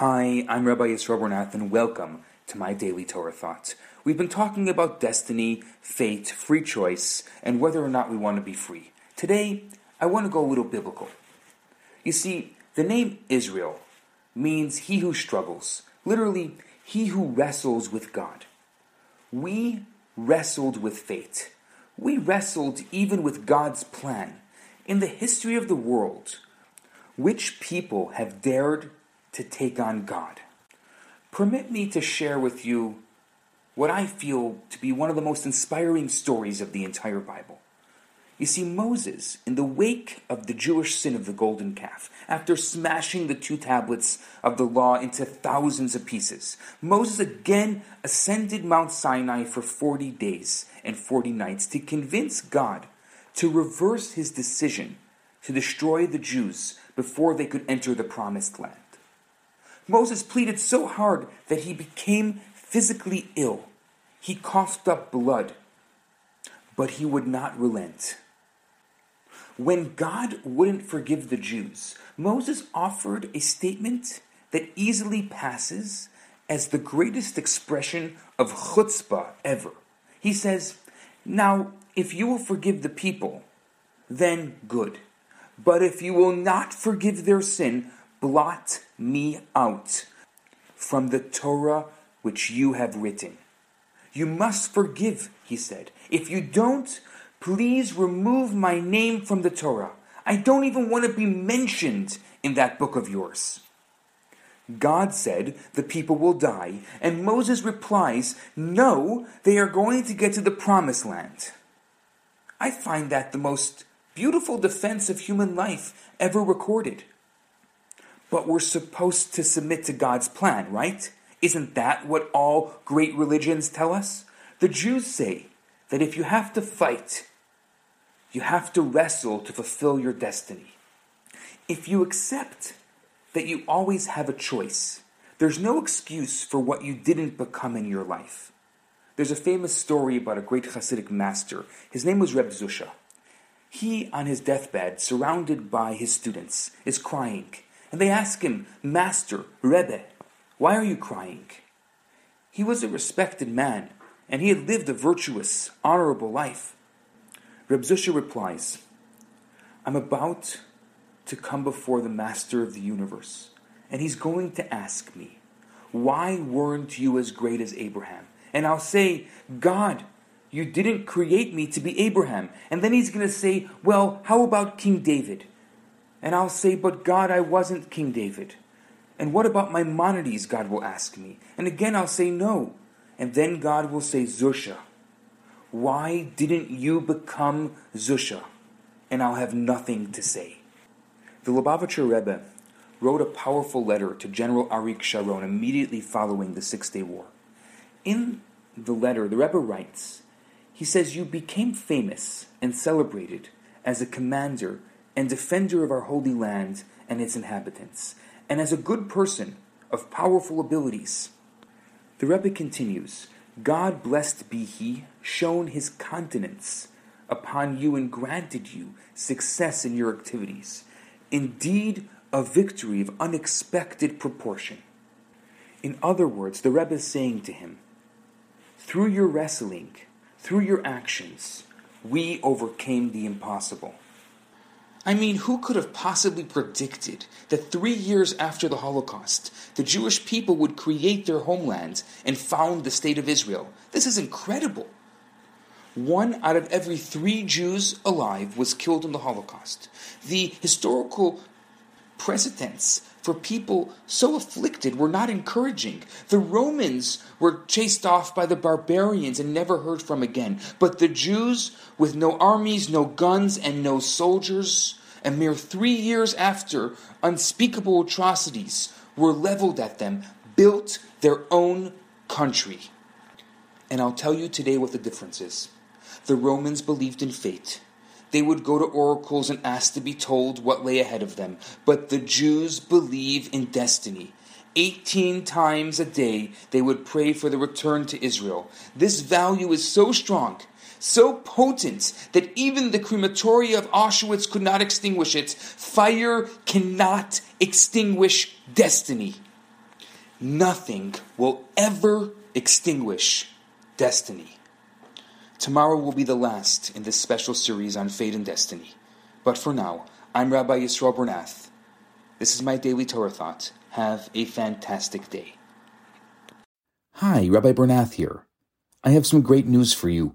Hi, I'm Rabbi Yisroel Bernath, and welcome to my daily Torah thought. We've been talking about destiny, fate, free choice, and whether or not we want to be free. Today, I want to go a little biblical. You see, the name Israel means he who struggles, literally, he who wrestles with God. We wrestled with fate. We wrestled even with God's plan. In the history of the world, which people have dared to take on God? Permit me to share with you what I feel to be one of the most inspiring stories of the entire Bible. You see, Moses, in the wake of the Jewish sin of the golden calf, after smashing the two tablets of the law into thousands of pieces, Moses again ascended Mount Sinai for 40 days and 40 nights to convince God to reverse his decision to destroy the Jews before they could enter the promised land. Moses pleaded so hard that he became physically ill. He coughed up blood, but he would not relent. When God wouldn't forgive the Jews, Moses offered a statement that easily passes as the greatest expression of chutzpah ever. He says, Now, if you will forgive the people, then good. But if you will not forgive their sin, blot me out from the Torah which you have written. You must forgive, he said. If you don't, Please remove my name from the Torah. I don't even want to be mentioned in that book of yours. God said the people will die, and Moses replies, No, they are going to get to the promised land. I find that the most beautiful defense of human life ever recorded. But we're supposed to submit to God's plan, right? Isn't that what all great religions tell us? The Jews say that if you have to fight, you have to wrestle to fulfill your destiny. If you accept that you always have a choice, there's no excuse for what you didn't become in your life. There's a famous story about a great Hasidic master. His name was Reb Zusha. He, on his deathbed, surrounded by his students, is crying. And they ask him, Master, Rebbe, why are you crying? He was a respected man, and he had lived a virtuous, honorable life. Reb Zusha replies, I'm about to come before the master of the universe, and he's going to ask me, Why weren't you as great as Abraham? And I'll say, God, you didn't create me to be Abraham. And then he's going to say, Well, how about King David? And I'll say, But God, I wasn't King David. And what about Maimonides? God will ask me. And again, I'll say, No. And then God will say, Zusha, why didn't you become Zusha? And I'll have nothing to say. The Lubavitcher Rebbe wrote a powerful letter to General Arik Sharon immediately following the Six Day War. In the letter, the Rebbe writes, he says, You became famous and celebrated as a commander and defender of our holy land and its inhabitants, and as a good person of powerful abilities. The Rebbe continues, God blessed be He, shown His countenance upon you and granted you success in your activities. Indeed, a victory of unexpected proportion. In other words, the Rebbe is saying to him, through your wrestling, through your actions, we overcame the impossible. I mean, who could have possibly predicted that three years after the Holocaust, the Jewish people would create their homeland and found the state of Israel? This is incredible. One out of every three Jews alive was killed in the Holocaust. The historical precedents for people so afflicted were not encouraging. The Romans were chased off by the barbarians and never heard from again. But the Jews, with no armies, no guns, and no soldiers, a mere three years after unspeakable atrocities were leveled at them, built their own country. And I'll tell you today what the difference is. The Romans believed in fate. They would go to oracles and ask to be told what lay ahead of them. But the Jews believe in destiny. 18 times a day they would pray for the return to Israel. This value is so strong so potent that even the crematoria of Auschwitz could not extinguish it. Fire cannot extinguish destiny. Nothing will ever extinguish destiny. Tomorrow will be the last in this special series on fate and destiny. But for now, I'm Rabbi Yisrael Bernath. This is my daily Torah thought. Have a fantastic day. Hi, Rabbi Bernath here. I have some great news for you.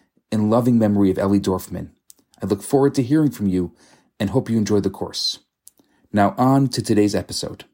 in loving memory of Ellie Dorfman. I look forward to hearing from you and hope you enjoy the course. Now on to today's episode.